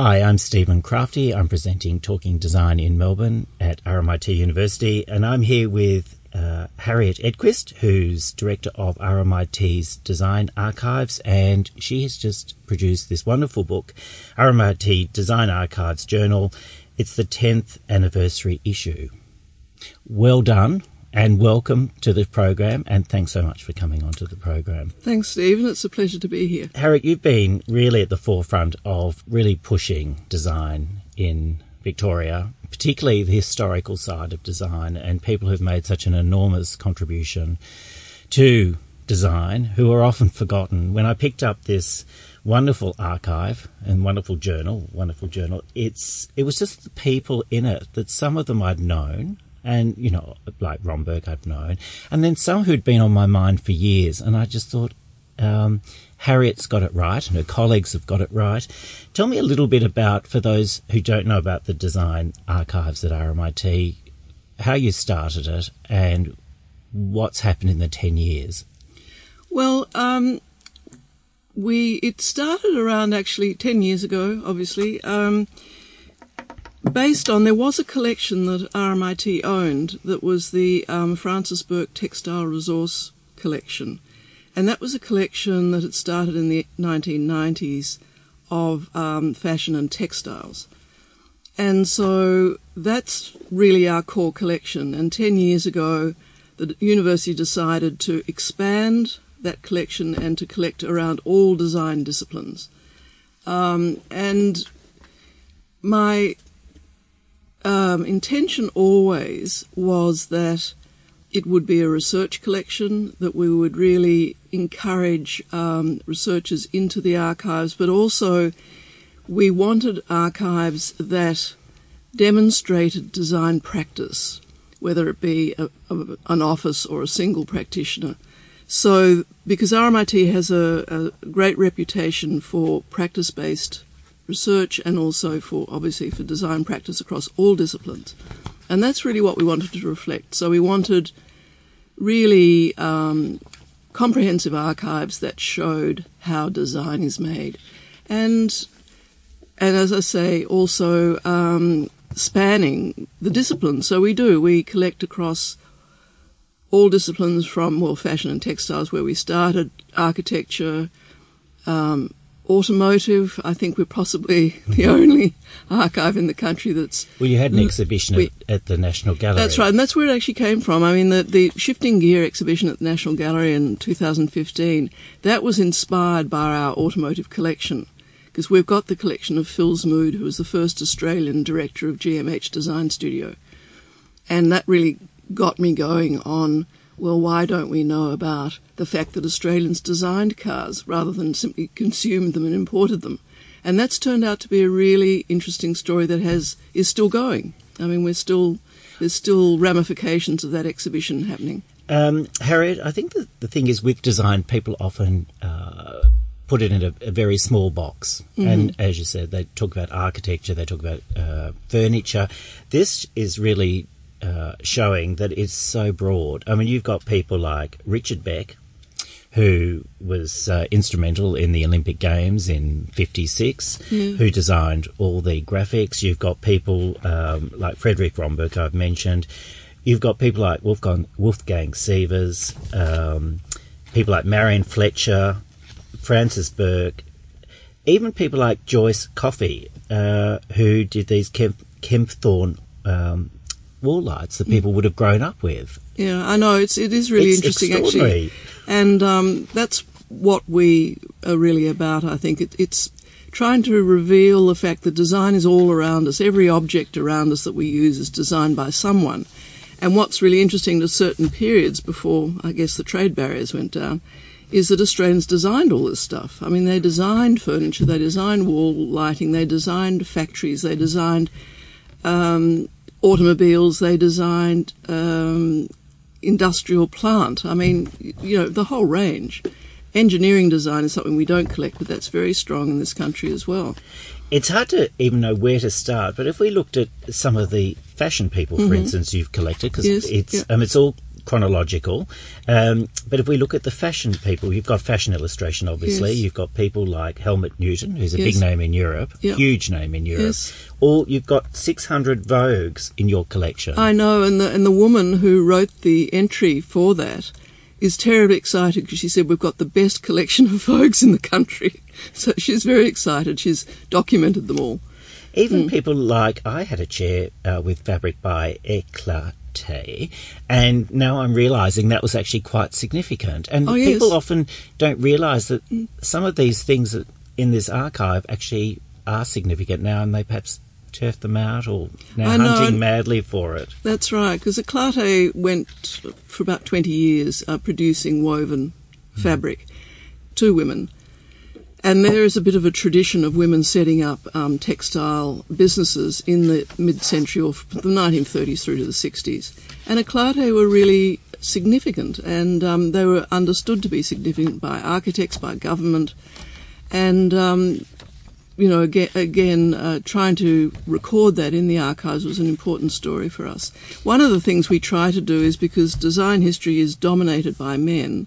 Hi, I'm Stephen Crafti. I'm presenting Talking Design in Melbourne at RMIT University, and I'm here with uh, Harriet Edquist, who's director of RMIT's Design Archives, and she has just produced this wonderful book, RMIT Design Archives Journal. It's the 10th anniversary issue. Well done and welcome to the program, and thanks so much for coming onto the program. Thanks, Stephen. It's a pleasure to be here. Harriet, you've been really at the forefront of really pushing design in Victoria, particularly the historical side of design, and people who've made such an enormous contribution to design who are often forgotten. When I picked up this wonderful archive and wonderful journal, wonderful journal, it's it was just the people in it that some of them I'd known and you know, like Romberg I've known, and then some who'd been on my mind for years, and I just thought, um, Harriet's got it right, and her colleagues have got it right. Tell me a little bit about, for those who don't know about the design archives at RMIT, how you started it and what's happened in the 10 years. Well, um, we it started around actually 10 years ago, obviously. Um, based on there was a collection that RMIT owned that was the um, Frances Burke Textile Resource Collection, and that was a collection that had started in the 1990s of um, fashion and textiles. And so that's really our core collection. And 10 years ago, the university decided to expand that collection and to collect around all design disciplines. Um, and my um, intention always was that it would be a research collection, that we would really encourage um, researchers into the archives, but also we wanted archives that demonstrated design practice, whether it be a, a, an office or a single practitioner. So, because RMIT has a, a great reputation for practice based research and also for obviously for design practice across all disciplines. And that's really what we wanted to reflect. So we wanted really um, comprehensive archives that showed how design is made, and and as I say, also um, spanning the disciplines. So we do we collect across all disciplines from well fashion and textiles where we started, architecture, um, automotive. I think we're possibly the only archive in the country that's. Well, you had an exhibition we, at, at, the National Gallery. That's right, and that's where it actually came from. I mean, the, the Shifting Gear exhibition at the National Gallery in 2015, that was inspired by our automotive collection. Because we've got the collection of Phil Zmood, who was the first Australian director of GMH Design Studio. And that really got me going on well, why don't we know about the fact that Australians designed cars rather than simply consumed them and imported them? And that's turned out to be a really interesting story that has is still going. I mean, we're still there's still ramifications of that exhibition happening. Um, Harriet, I think the, the thing is with design, people often uh, put it in a, a, very small box. Mm-hmm. And as you said, they talk about architecture, they talk about uh, furniture. This is really uh, showing that it's so broad. I mean, you've got people like Richard Beck, who was uh, instrumental in the Olympic Games in '56, mm. who designed all the graphics. You've got people um, like Frederick Romberg, I've mentioned. You've got people like Wolfgang, Wolfgang Sievers, um, people like Marion Fletcher, Frances Burke, even people like Joyce Coffey, uh, who did these Kemp, Kempthorne um, wall lights that people would have grown up with. Yeah, I know. It's it is really it's interesting actually, and um, that's what we are really about. I think it, it's trying to reveal the fact that design is all around us. Every object around us that we use is designed by someone. And what's really interesting to certain periods before, I guess, the trade barriers went down, is that Australians designed all this stuff. I mean, they designed furniture, they designed wall lighting, they designed factories, they designed um, automobiles, they designed um, industrial plant. I mean, you know, the whole range. Engineering design is something we don't collect, but that's very strong in this country as well. It's hard to even know where to start, but if we looked at some of the fashion people, for mm-hmm. instance, you've collected, because yes, it's, yeah. um, it's all chronological. Um, but if we look at the fashion people, you've got fashion illustration, obviously. Yes. You've got people like Helmut Newton, who's a Yes. big name in Europe, Yep. huge name in Europe. Yes. Or you've got 600 Vogues in your collection. I know, and the and the woman who wrote the entry for that is terribly excited because she said we've got the best collection of Vogues in the country. So she's very excited. She's documented them all. Even Hmm. people like I had a chair uh, with fabric by Eclate, and now I'm realizing that was actually quite significant. And Oh, yes. People often don't realize that some of these things in this archive actually are significant now, and they perhaps turf them out or now I hunting and- madly for it. That's right, because Eclate went for about 20 years uh, producing woven fabric to women. And there is a bit of a tradition of women setting up um, textile businesses in the mid-century or from the 1930s through to the 60s. And Eclate were really significant, and um, they were understood to be significant by architects, by government, and um, you know, again, again uh, trying to record that in the archives was an important story for us. One of the things we try to do is because design history is dominated by men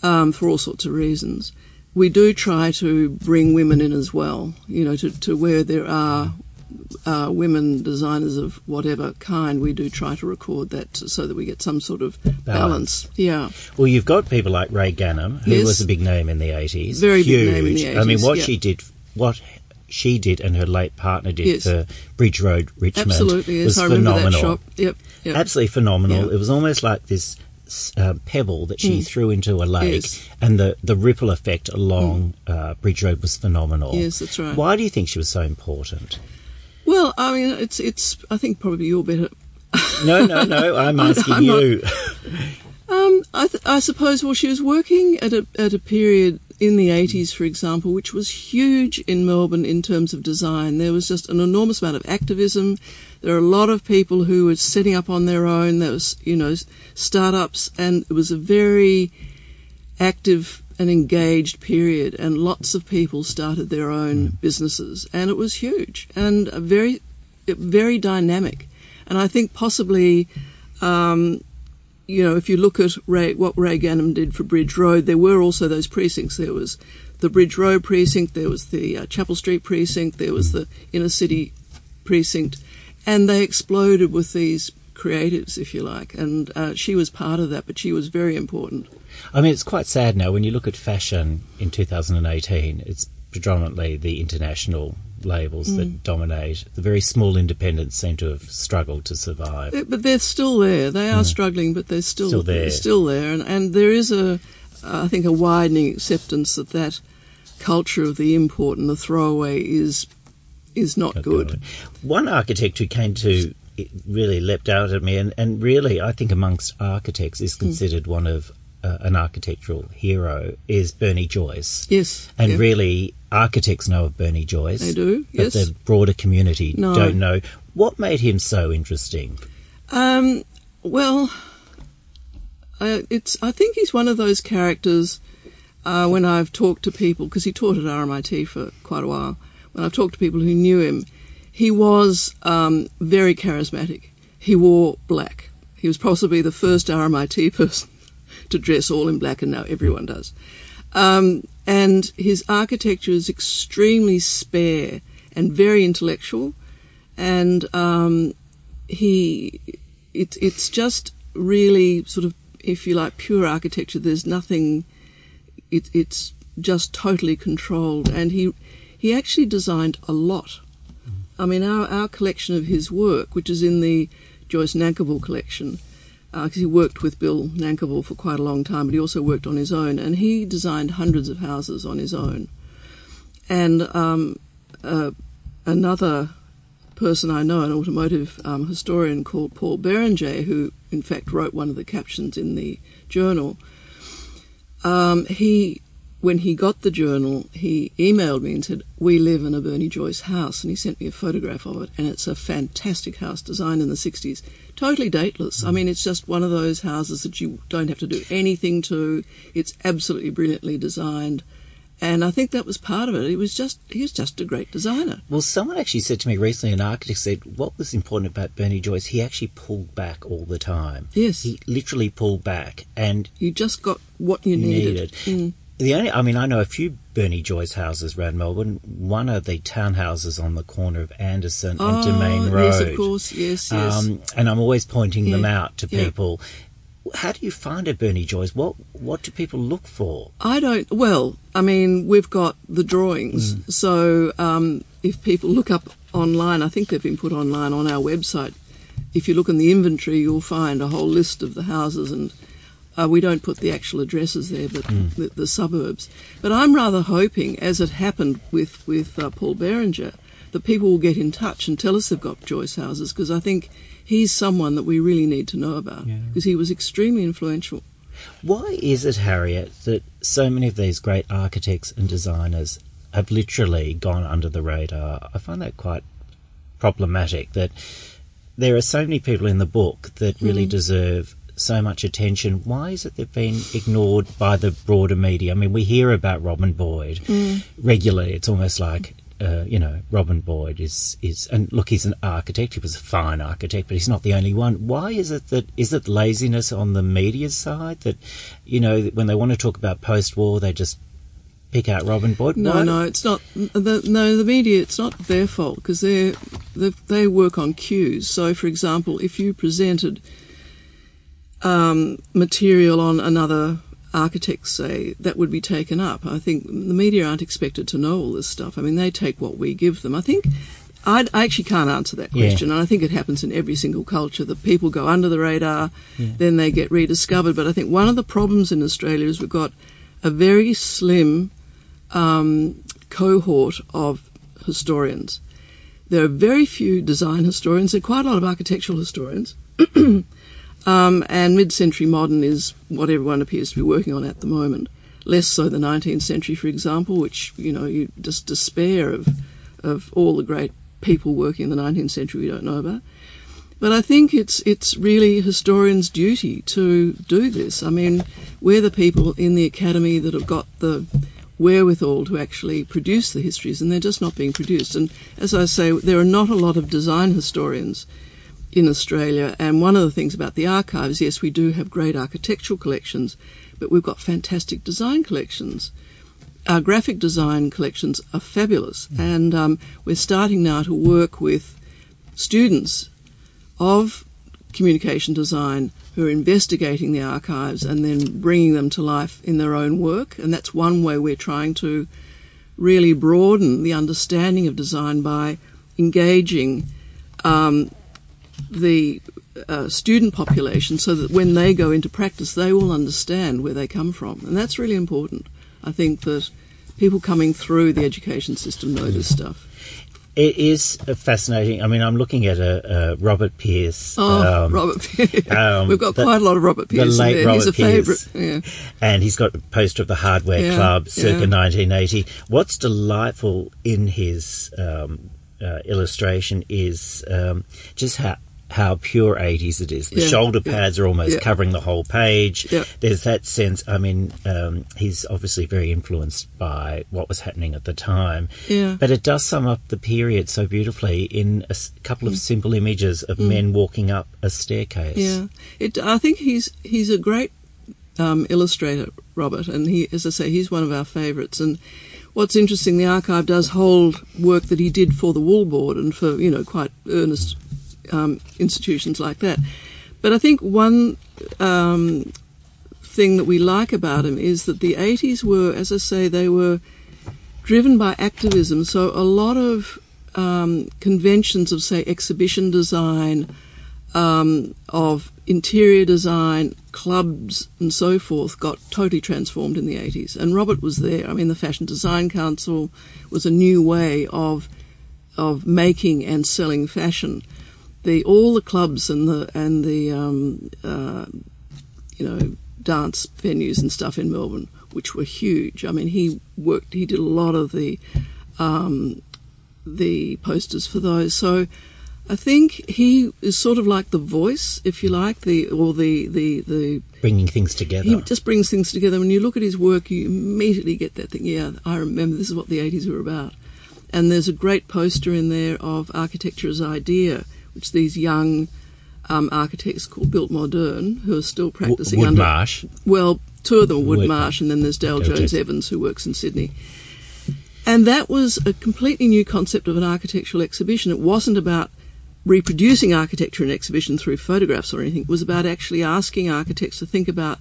um, for all sorts of reasons, we do try to bring women in as well, you know, to, to where there are uh, women designers of whatever kind, we do try to record that so that we get some sort of balance. Yeah. Well, you've got people like Rae Ganim, who Yes. was a big name in the 80s. Very Huge. big name in the 80s. I mean, what yeah. she did, what she did and her late partner did Yes. for Bridge Road Richmond Absolutely, yes. was I remember phenomenal. that shop. Yep. yep. Absolutely phenomenal. Yeah. It was almost like this uh, pebble that she Mm. threw into a lake, Yes. and the, the ripple effect along uh, Bridge Road was phenomenal. Yes, that's right. Why do you think she was so important? Well, I mean, it's it's. I think probably you're better. No, no, no. I'm asking I'm not- you. Um, I, th- I suppose. Well, she was working at a at a period in the eighties, for example, which was huge in Melbourne in terms of design. There was just an enormous amount of activism. There are a lot of people who were setting up on their own. There was, you know, startups, and it was a very active and engaged period. And lots of people started their own businesses, and it was huge and a very, very dynamic. And I think possibly. Um, you know, if you look at Rae, what Rae Ganim did for Bridge Road, there were also those precincts. There was the Bridge Road precinct, there was the uh, Chapel Street precinct, there was the inner city precinct, and they exploded with these creatives, if you like. And uh, she was part of that, but she was very important. I mean, it's quite sad now when you look at fashion in 2018. It's predominantly the international labels Mm. that dominate. The very small independents seem to have struggled to survive. But they're still there. They are struggling, but they're still. Still there. They're still there, and, and there is a, I think, a widening acceptance that that culture of the import and the throwaway is is not Not good. One architect who came to it really leapt out at me, and, and really, I think amongst architects is Hmm. considered one of uh, an architectural hero is Bernie Joyce. Yes, And really, architects know of Bernie Joyce. They do, But yes. the broader community No. don't know. What made him so interesting? Um, well, uh, it's. I think he's one of those characters. Uh, when I've talked to people, because he taught at RMIT for quite a while, when I've talked to people who knew him, he was um, very charismatic. He wore black. He was possibly the first RMIT person to dress all in black, and now everyone does. Um, and his architecture is extremely spare and very intellectual, and um, he it, it's just really sort of if you like pure architecture there's nothing it, it's just totally controlled and he he actually designed a lot I mean our, our collection of his work which is in the Joyce Nankivell collection because he worked with Bill Nankivell for quite a long time but he also worked on his own and he designed hundreds of houses on his own and um, uh, another person I know, an automotive um, historian called Paul Berenger, who in fact wrote one of the captions in the journal. Um, he, when he got the journal, he emailed me and said, "We live in a Bernie Joyce house," and he sent me a photograph of it, and it's a fantastic house designed in the '60s, totally dateless. I mean, it's just one of those houses that you don't have to do anything to. It's absolutely brilliantly designed. and I think that was part of it. He was just he was just a great designer. Well, someone actually said to me recently, an architect said, what was important about Bernie Joyce, he actually pulled back all the time. Yes. He literally pulled back and You just got what you needed. needed. Mm. The only, I mean, I know a few Bernie Joyce houses around Melbourne. One are the townhouses on the corner of Anderson and Oh, Domain Road. yes, of course, yes, yes. Um, and I'm always pointing them out to yeah. people. How do you find a Bernie Joyce? What What do people look for? I don't. Well, I mean, we've got the drawings, Mm. so um, if people look up online, I think they've been put online on our website. If you look in the inventory, you'll find a whole list of the houses, and uh, we don't put the actual addresses there, but Mm. the, the suburbs. But I'm rather hoping, as it happened with with uh, Paul Berenger, that people will get in touch and tell us they've got Joyce houses, because I think he's someone that we really need to know about, Yeah. because he was extremely influential. Why is it, Harriet, that so many of these great architects and designers have literally gone under the radar? I find that quite problematic. That there are so many people in the book that really deserve so much attention. Why is it they've been ignored by the broader media? I mean, we hear about Robin Boyd regularly. It's almost like. Uh, you know, Robin Boyd is, is, and look, he's an architect. He was a fine architect, but he's not the only one. Why is it that, is it laziness on the media's side that, you know, when they want to talk about post-war, they just pick out Robin Boyd? No, Why- no, it's not. The, no, the media. It's not their fault because they they work on cues. So, for example, if you presented um, material on another architect, say, that would be taken up. I think the media aren't expected to know all this stuff. I mean, they take what we give them. I think. I I actually can't answer that Yeah. question, and I think it happens in every single culture that people go under the radar, then they get rediscovered. But I think one of the problems in Australia is we've got a very slim um, cohort of historians. There are very few design historians. There are quite a lot of architectural historians. um, and mid-century modern is what everyone appears to be working on at the moment. Less so the 19th century, for example, which, you know, you just despair of, of all the great people working in the 19th century we don't know about. But I think it's it's really historians' duty to do this. I mean, we're the people in the academy that have got the wherewithal to actually produce the histories, and they're just not being produced. And as I say, there are not a lot of design historians in Australia. And one of the things about the archives, yes, we do have great architectural collections, but we've got fantastic design collections. Our graphic design collections are fabulous, and um, we're starting now to work with students of communication design who are investigating the archives and then bringing them to life in their own work. And that's one way we're trying to really broaden the understanding of design by engaging um, the uh, student population so that when they go into practice, they will understand where they come from. And that's really important. I think that people coming through the education system know this stuff. It is fascinating. I mean, I'm looking at a, a Robert Pierce. Oh, um, Robert Pierce. um, We've got the- quite a lot of Robert the Pierce in late there. Robert He's a Pierce. favourite. Yeah. and he's got a poster of the Hardware Yeah, Club circa yeah. 1980. What's delightful in his um, uh, illustration is um, just how how pure 80s it is. The Yeah, shoulder yeah, pads are almost yeah. covering the whole page. Yeah. There's that sense. I mean, um, he's obviously very influenced by what was happening at the time. Yeah. But it does sum up the period so beautifully in a s- couple Mm. of simple images of men walking up a staircase. Yeah, it. I think he's he's a great um, illustrator, Robert, and he, as I say, he's one of our favourites. And what's interesting, the archive does hold work that he did for the Wool Board and for you know quite earnest um, institutions like that. But I think one um, thing that we like about him is that the 80s were, as I say, they were driven by activism. So a lot of um, conventions of, say, exhibition design, um, of interior design, clubs, and so forth got totally transformed in the 80s. And Robert was there. I mean, the Fashion Design Council was a new way of of making and selling fashion. The all the clubs and the and the um, uh, you know dance venues and stuff in Melbourne, which were huge. I mean, he worked. He did a lot of the um, the posters for those. So I think he is sort of like the voice, if you like, the or the the the bringing things together. He just brings things together. When you look at his work, you immediately get that thing. Yeah, I remember this is what the '80s were about. And there's a great poster in there of architecture as idea, which these young um, architects called Biltmoderne, who are still practicing Wood under. Marsh. Well, two of them are Wood, Wood- Marsh, and then there's Dale Jones Jones. Evans, who works in Sydney. And that was a completely new concept of an architectural exhibition. It wasn't about reproducing architecture in exhibition through photographs or anything. It was about actually asking architects to think about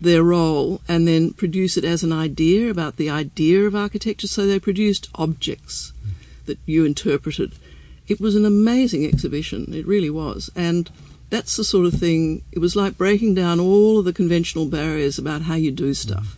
their role and then produce it as an idea about the idea of architecture. So they produced objects that you interpreted. It was an amazing exhibition. It really was. And that's the sort of thing, it was like breaking down all of the conventional barriers about how you do stuff.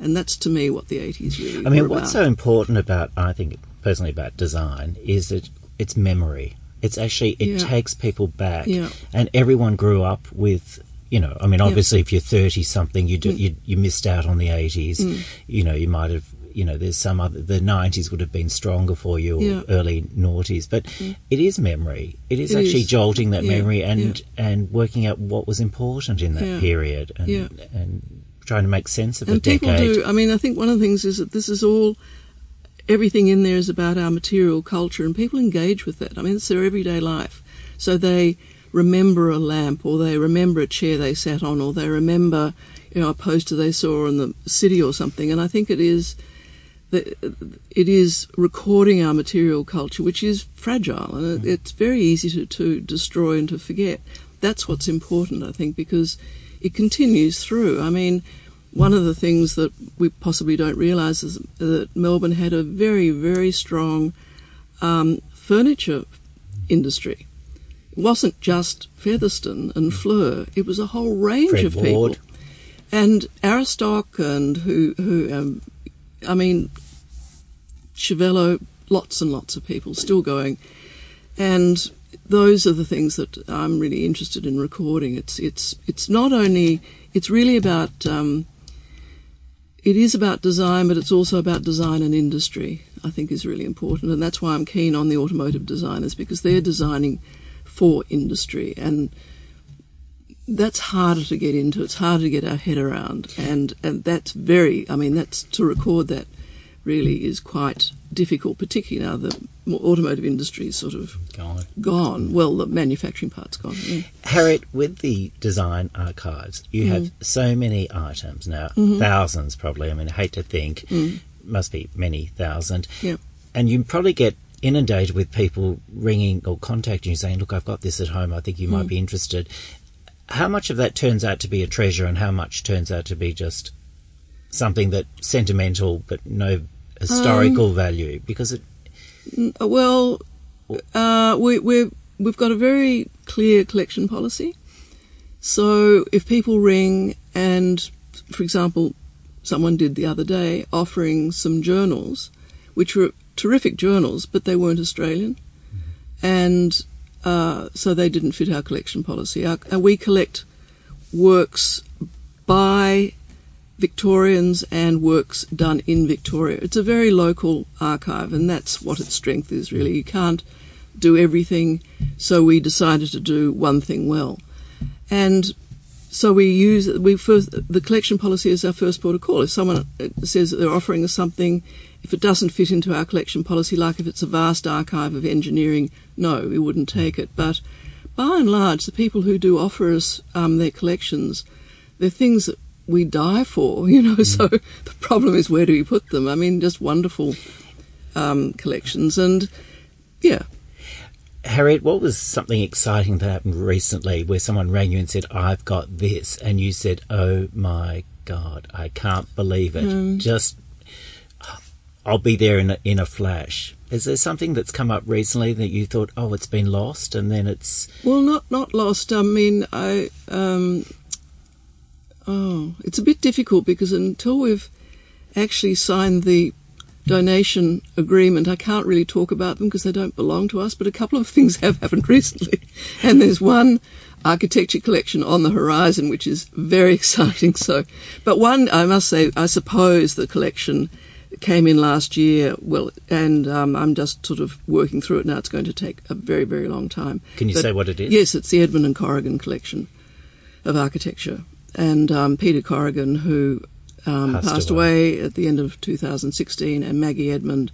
And that's to me what the 80s really I mean, what's about. so important about, I think personally, about design is that it's memory. It's actually, it Yeah. takes people back. Yeah. And everyone grew up with, you know, I mean, obviously, if you're 30 something, you, do, Mm. you, you missed out on the 80s. You know, you might have, you know, there's some other, the 90s would have been stronger for you, or Yeah. early noughties. But it is memory. It is It actually is. jolting that Yeah, memory and, yeah. and working out what was important in that Yeah. period and, Yeah. and trying to make sense of and a people decade. do. I mean, I think one of the things is that this is all. Everything in there is about our material culture, and people engage with that. I mean, it's their everyday life. So they remember a lamp, or they remember a chair they sat on, or they remember, you know, a poster they saw in the city or something. And I think it is. It is recording our material culture, which is fragile, and it, it's very easy to, to destroy and to forget. That's what's important, I think, because it continues through. I mean, one of the things that we possibly don't realise is that Melbourne had a very, very strong um, furniture industry. It wasn't just Featherston and Fler; it was a whole range Fred of people. And Aristoc and who, who um, I mean, Chevello, lots and lots of people still going, and those are the things that I'm really interested in recording. It's it's it's not only it's really about um, it is about design, but it's also about design and industry. I think is really important, and that's why I'm keen on the automotive designers because they're designing for industry, and that's harder to get into. It's harder to get our head around, and and that's very. I mean, that's to record that really is quite difficult, particularly now the automotive industry is sort of God. gone. Well, the manufacturing part's gone. Yeah. Harriet, with the design archives, you mm-hmm. have so many items now, mm-hmm. thousands probably. I mean, I hate to think, mm. must be many thousand. Yeah. And you probably get inundated with people ringing or contacting you saying, "Look, I've got this at home. I think you might mm. be interested." How much of that turns out to be a treasure, and how much turns out to be just something that sentimental but no historical value? Because it, Uh, Well, uh, we, we're, we've got a very clear collection policy. So if people ring and, for example, someone did the other day offering some journals, which were terrific journals, but they weren't Australian. And uh, so they didn't fit our collection policy. Our, uh, we collect works by Victorians and works done in Victoria. It's a very local archive, and that's what its strength is, really. You can't do everything, so we decided to do one thing well. And so we use we first the collection policy is our first port of call. If someone uh, says they're offering us something, if it doesn't fit into our collection policy, like if it's a vast archive of engineering, no, we wouldn't take it. But by and large, the people who do offer us um, their collections, they're things that we die for, you know. So the problem is where do we put them? I mean, just wonderful um, collections, and yeah, Harriet, what was something exciting that happened recently where someone rang you and said, I've got this? And you said, Oh my God, I can't believe it. Just, I'll be there in a, in a flash. Is there something that's come up recently that you thought, oh, it's been lost, and then it's Well, not not lost. I mean, I um, oh, it's a bit difficult because until we've actually signed the donation agreement, I can't really talk about them because they don't belong to us. But a couple of things have happened recently, and there's one architecture collection on the horizon, which is very exciting. So, but one, I must say, I suppose the collection came in last year. Well, and um, I'm just sort of working through it now. It's going to take a very, very long time. Can you But say what it is? Yes, it's the Edmond and Corrigan collection of architecture, and um, Peter Corrigan, who um, Passed passed, away. away. at the end of 2016, and Maggie Edmond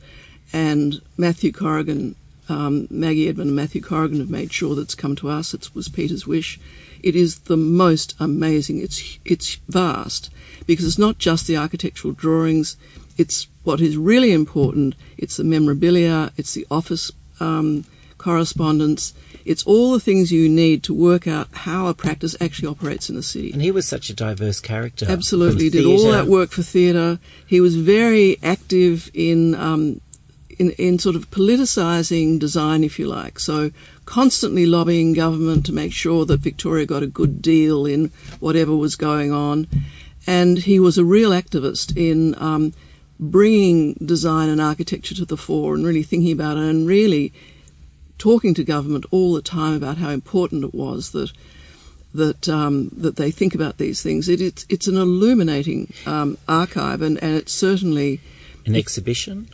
and Matthew Corrigan. Um, Maggie Edmond and Matthew Corrigan have made sure that it's come to us. It was Peter's wish. It is the most amazing. It's it's vast because it's not just the architectural drawings. It's what is really important. It's the memorabilia. It's the office um, correspondence. It's all the things you need to work out how a practice actually operates in the city. And he was such a diverse character. Absolutely, From did all that work for theatre. He was very active in, um, in in sort of politicising design, if you like. So constantly lobbying government to make sure that Victoria got a good deal in whatever was going on, and he was a real activist in. Um, bringing design and architecture to the fore and really thinking about it and really talking to government all the time about how important it was that that um, that they think about these things. It, it's it's an illuminating um, archive, and, and it's certainly An exhibition?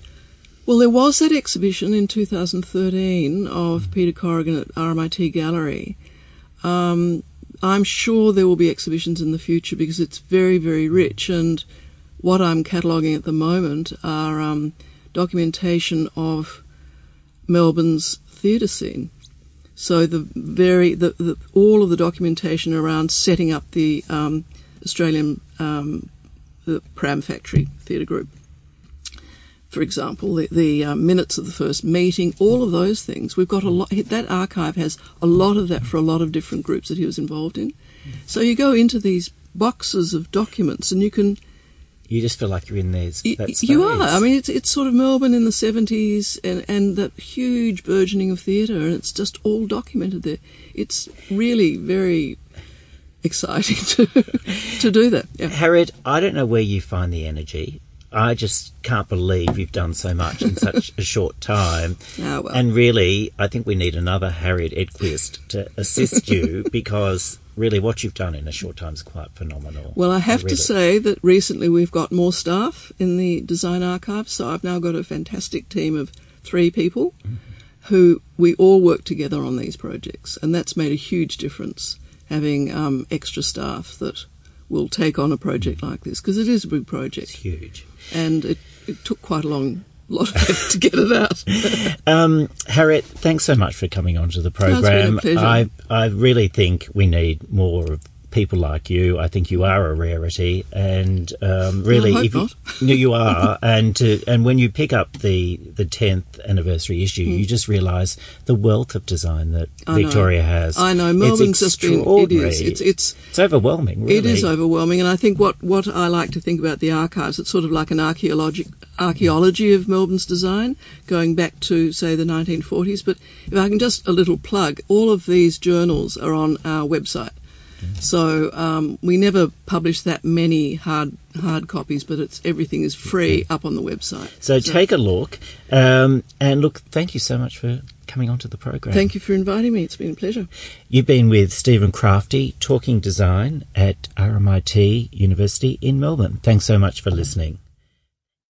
well. There was that exhibition in 2013 of Peter Corrigan at RMIT Gallery. Um, I'm sure there will be exhibitions in the future because it's very very rich. And what I'm cataloguing at the moment are um, documentation of Melbourne's theatre scene. So the very the, the all of the documentation around setting up the um, Australian um, the Pram Factory Theatre Group, for example, the, the uh, minutes of the first meeting, all of those things. We've got a lot. That archive has a lot of that for a lot of different groups that he was involved in. So you go into these boxes of documents, and you can You just feel like you're in there. Y- That y- You are. I mean, it's it's sort of Melbourne in the seventies, and and that huge burgeoning of theatre, and it's just all documented there. It's really very exciting to to do that. Yeah. Harriet, I don't know where you find the energy. I just can't believe you've done so much in such a short time. Ah, well. And really, I think we need another Harriet Edquist to assist you because really what you've done in a short time is quite phenomenal. Well, I have read to it. say that recently we've got more staff in the design archive, so I've now got a fantastic team of three people who we all work together on these projects, and that's made a huge difference having um, extra staff that will take on a project like this because it is a big project. It's huge. and it, it took quite a long lot of effort to get it out. Um, Harriet, thanks so much for coming onto the a program. pleasure. I I really think we need more of people like you. I think you are a rarity, and um, really, hope if you, no, you are, and to and when you pick up the the tenth anniversary issue, you just realise the wealth of design that Hmm. I know. Victoria has. I know Melbourne's just been. It extraordinary. is. It's it's It's overwhelming. Really. It is overwhelming, and I think what, what I like to think about the archives, it's sort of like an archaeologic archaeology of Melbourne's design, going back to say the 1940s. But if I can just a little plug, all of these journals are on our website. So um, we never publish that many hard hard copies, but it's everything is free up on the website. So take a look, um, and look. Thank you so much for coming onto the program. Thank you for inviting me. It's been a pleasure. You've been with Stephen Crafti talking design at RMIT University in Melbourne. Thanks so much for listening.